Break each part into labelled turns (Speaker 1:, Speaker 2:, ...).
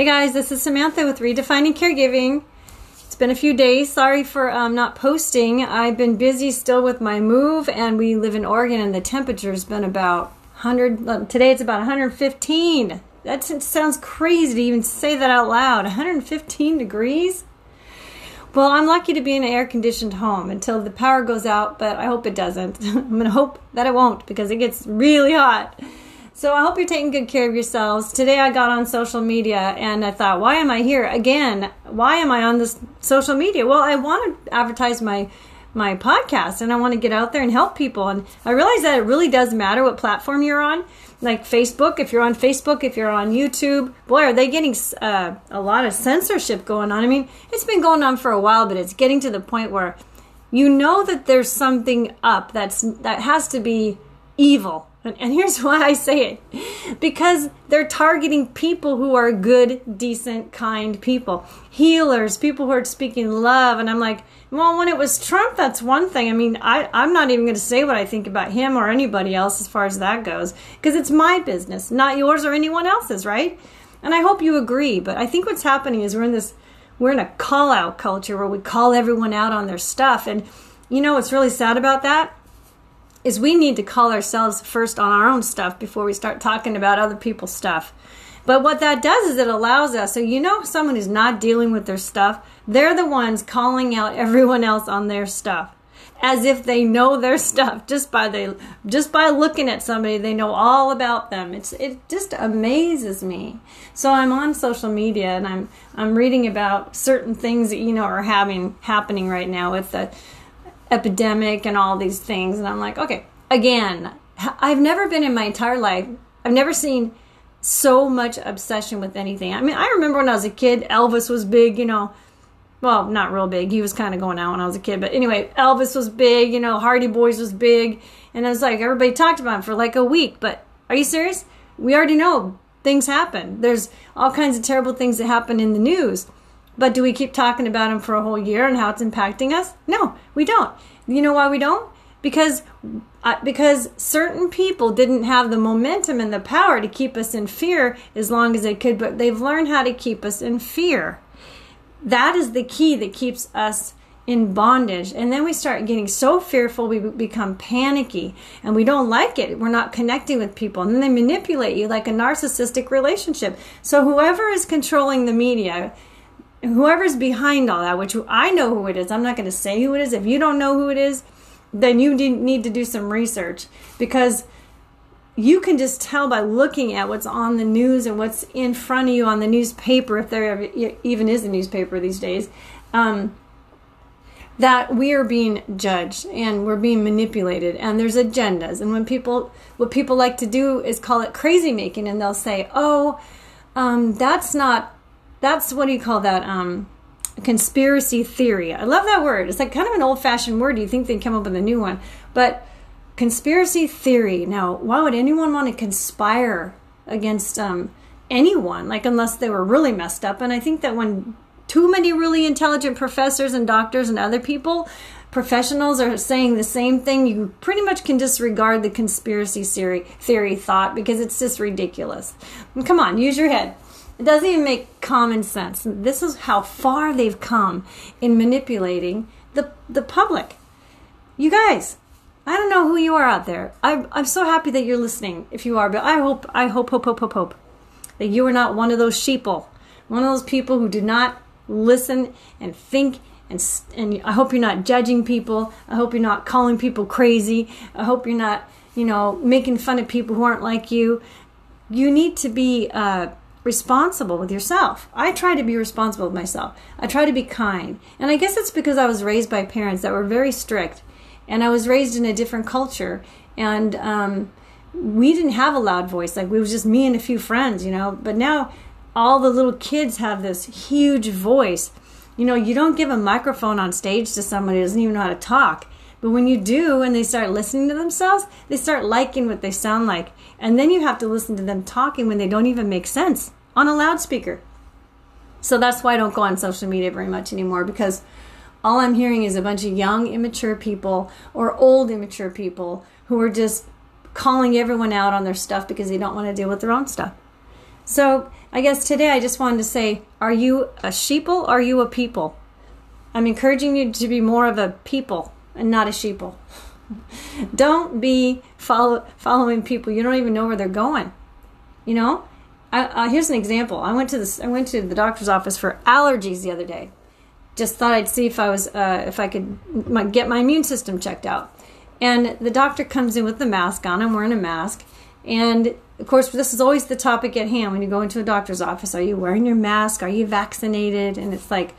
Speaker 1: Hey guys, this is Samantha with Redefining Caregiving. It's been a few days. Sorry for um, not posting. I've been busy still with my move, and we live in Oregon, and the temperature's been about 100. uh, Today it's about 115. That sounds crazy to even say that out loud. 115 degrees? Well, I'm lucky to be in an air conditioned home until the power goes out, but I hope it doesn't. I'm going to hope that it won't because it gets really hot. So I hope you're taking good care of yourselves. Today I got on social media and I thought, why am I here again? Why am I on this social media? Well, I want to advertise my my podcast and I want to get out there and help people. And I realize that it really does matter what platform you're on. Like Facebook, if you're on Facebook, if you're on YouTube, boy, are they getting uh, a lot of censorship going on. I mean, it's been going on for a while, but it's getting to the point where you know that there's something up that's that has to be evil and, here's why I say it because they're targeting people who are good, decent, kind people, healers, people who are speaking love. And I'm like, well, when it was Trump, that's one thing. I mean, I, I'm not even going to say what I think about him or anybody else as far as that goes because it's my business, not yours or anyone else's, right? And I hope you agree. But I think what's happening is we're in this, we're in a call out culture where we call everyone out on their stuff. And you know what's really sad about that? Is we need to call ourselves first on our own stuff before we start talking about other people's stuff. But what that does is it allows us, so you know, someone who's not dealing with their stuff, they're the ones calling out everyone else on their stuff as if they know their stuff. Just by they just by looking at somebody they know all about them. It's it just amazes me. So i'm on social media and i'm i'm reading about certain things that you know are having happening right now with the epidemic and all these things. And I'm like, okay, again, I've never been in my entire life, I've never seen so much obsession with anything. I mean, I remember when I was a kid, Elvis was big, you know. Well, not real big. He was kind of going out when I was a kid. But anyway, Elvis was big, you know, Hardy Boys was big. And I was like, everybody talked about him for like a week. But are you serious? We already know things happen. There's all kinds of terrible things that happen in the news. But do we keep talking about them for a whole year and how it's impacting us? No, we don't. You know why we don't? Because uh, because certain people didn't have the momentum and the power to keep us in fear as long as they could, but they've learned how to keep us in fear. That is the key that keeps us in bondage. And then we start getting so fearful, we become panicky and we don't like it. We're not connecting with people. And then they manipulate you like a narcissistic relationship. So, whoever is controlling the media whoever's behind all that, which I know who it is, I'm not going to say who it is. If you don't know who it is, then you need to do some research because you can just tell by looking at what's on the news and what's in front of you on the newspaper, if there even is a newspaper these days, um, that we are being judged and we're being manipulated and there's agendas. And when people, what people like to do is call it crazy making, and they'll say, oh, um, that's not that's what do you call that? Um, conspiracy theory. I love that word. It's like kind of an old fashioned word. You think they'd come up with a new one, but conspiracy theory. Now, why would anyone want to conspire against um, anyone? Like unless they were really messed up. And I think that when too many really intelligent professors and doctors and other people professionals are saying the same thing, you pretty much can disregard the conspiracy theory, theory thought because it's just ridiculous. come on, use your head. It doesn't even make common sense. This is how far they've come in manipulating the the public. You guys, I don't know who you are out there. I'm I'm so happy that you're listening. If you are, but I hope I hope hope hope hope hope that you are not one of those sheeple, one of those people who do not listen and think and and I hope you're not judging people. I hope you're not calling people crazy. I hope you're not you know making fun of people who aren't like you. You need to be. Uh, responsible with yourself. I try to be responsible with myself. I try to be kind. And I guess it's because I was raised by parents that were very strict. And I was raised in a different culture. And um, we didn't have a loud voice. Like, it was just me and a few friends, you know. But now all the little kids have this huge voice. You know, you don't give a microphone on stage to somebody who doesn't even know how to talk. But when you do and they start listening to themselves, they start liking what they sound like. And then you have to listen to them talking when they don't even make sense on a loudspeaker. So that's why I don't go on social media very much anymore because all I'm hearing is a bunch of young, immature people or old, immature people who are just calling everyone out on their stuff because they don't want to deal with their own stuff. So I guess today I just wanted to say, are you a sheeple? Are you a people? I'm encouraging you to be more of a people and not a sheeple. don't be follow, following people. You don't even know where they're going. You know, I, uh, here's an example. I went to this. I went to the doctor's office for allergies the other day. Just thought I'd see if I was uh, if I could my, get my immune system checked out. And the doctor comes in with the mask on. I'm wearing a mask, and of course, this is always the topic at hand when you go into a doctor's office. Are you wearing your mask? Are you vaccinated? And it's like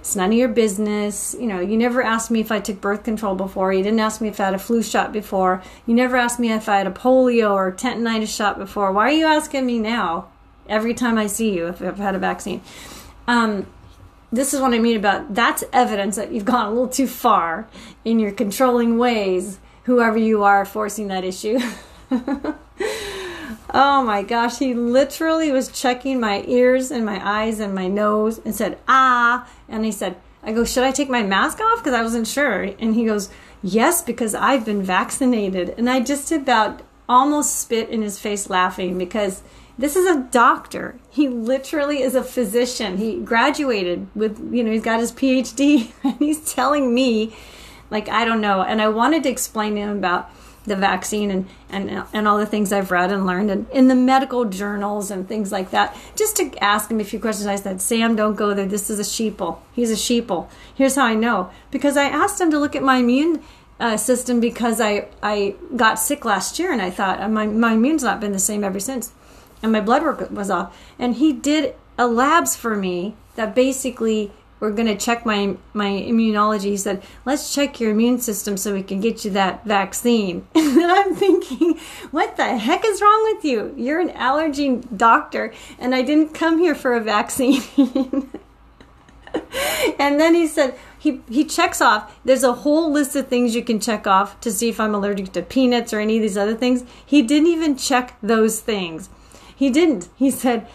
Speaker 1: it's none of your business. You know, you never asked me if I took birth control before. You didn't ask me if I had a flu shot before. You never asked me if I had a polio or tentinitis shot before. Why are you asking me now? Every time I see you, if I've had a vaccine. Um, this is what I mean about that's evidence that you've gone a little too far in your controlling ways, whoever you are forcing that issue. Oh my gosh, he literally was checking my ears and my eyes and my nose and said, ah. And he said, I go, should I take my mask off? Because I wasn't sure. And he goes, yes, because I've been vaccinated. And I just about almost spit in his face laughing because this is a doctor. He literally is a physician. He graduated with, you know, he's got his PhD and he's telling me, like, I don't know. And I wanted to explain to him about the vaccine and, and, and all the things I've read and learned and in the medical journals and things like that. Just to ask him a few questions, I said, Sam, don't go there. This is a sheeple. He's a sheeple. Here's how I know. Because I asked him to look at my immune uh, system because I, I got sick last year and I thought uh, my, my immune's not been the same ever since. And my blood work was off. And he did a labs for me that basically we're going to check my my immunology. He said, "Let's check your immune system so we can get you that vaccine." and I'm thinking, "What the heck is wrong with you? You're an allergy doctor, and I didn't come here for a vaccine." and then he said, he he checks off. There's a whole list of things you can check off to see if I'm allergic to peanuts or any of these other things. He didn't even check those things. He didn't. He said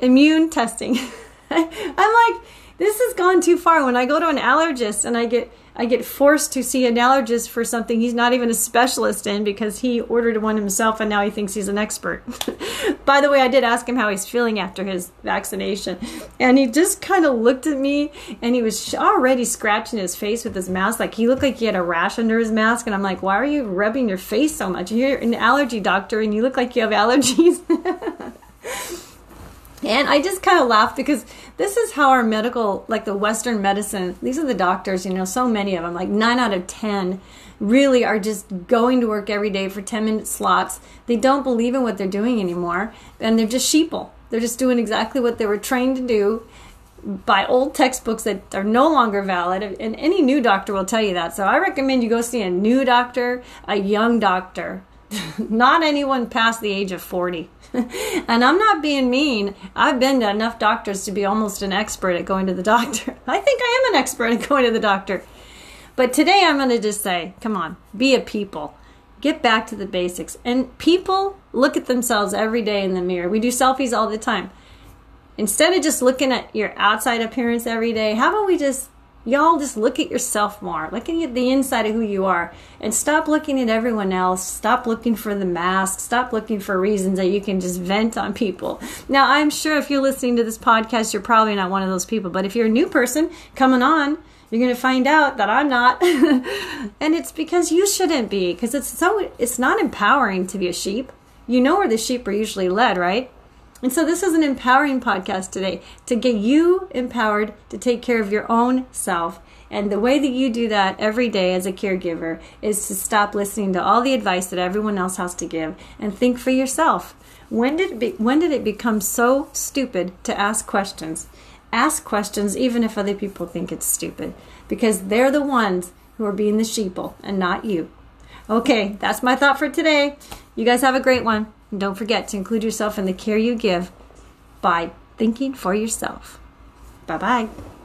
Speaker 1: immune testing. I'm like, this has gone too far. When I go to an allergist and I get I get forced to see an allergist for something he's not even a specialist in because he ordered one himself and now he thinks he's an expert. By the way, I did ask him how he's feeling after his vaccination, and he just kind of looked at me and he was already scratching his face with his mask. Like he looked like he had a rash under his mask, and I'm like, why are you rubbing your face so much? You're an allergy doctor and you look like you have allergies. And I just kind of laugh because this is how our medical, like the Western medicine, these are the doctors, you know, so many of them, like nine out of 10 really are just going to work every day for 10 minute slots. They don't believe in what they're doing anymore. And they're just sheeple. They're just doing exactly what they were trained to do by old textbooks that are no longer valid. And any new doctor will tell you that. So I recommend you go see a new doctor, a young doctor not anyone past the age of 40. and I'm not being mean. I've been to enough doctors to be almost an expert at going to the doctor. I think I am an expert at going to the doctor. But today I'm going to just say, come on, be a people. Get back to the basics. And people look at themselves every day in the mirror. We do selfies all the time. Instead of just looking at your outside appearance every day, how about we just y'all just look at yourself more. Looking at the inside of who you are. And stop looking at everyone else. Stop looking for the mask. Stop looking for reasons that you can just vent on people. Now i'm sure if you're listening to this podcast you're probably not one of those people. But if you're a new person coming on you're going to find out that i'm not. And it's because you shouldn't be because it's so it's not empowering to be a sheep. You know where the sheep are usually led right and so, this is an empowering podcast today to get you empowered to take care of your own self. And the way that you do that every day as a caregiver is to stop listening to all the advice that everyone else has to give and think for yourself. When did it be, when did it become so stupid to ask questions? Ask questions even if other people think it's stupid because they're the ones who are being the sheeple and not you. Okay, that's my thought for today. You guys have a great one. And don't forget to include yourself in the care you give by thinking for yourself. Bye bye.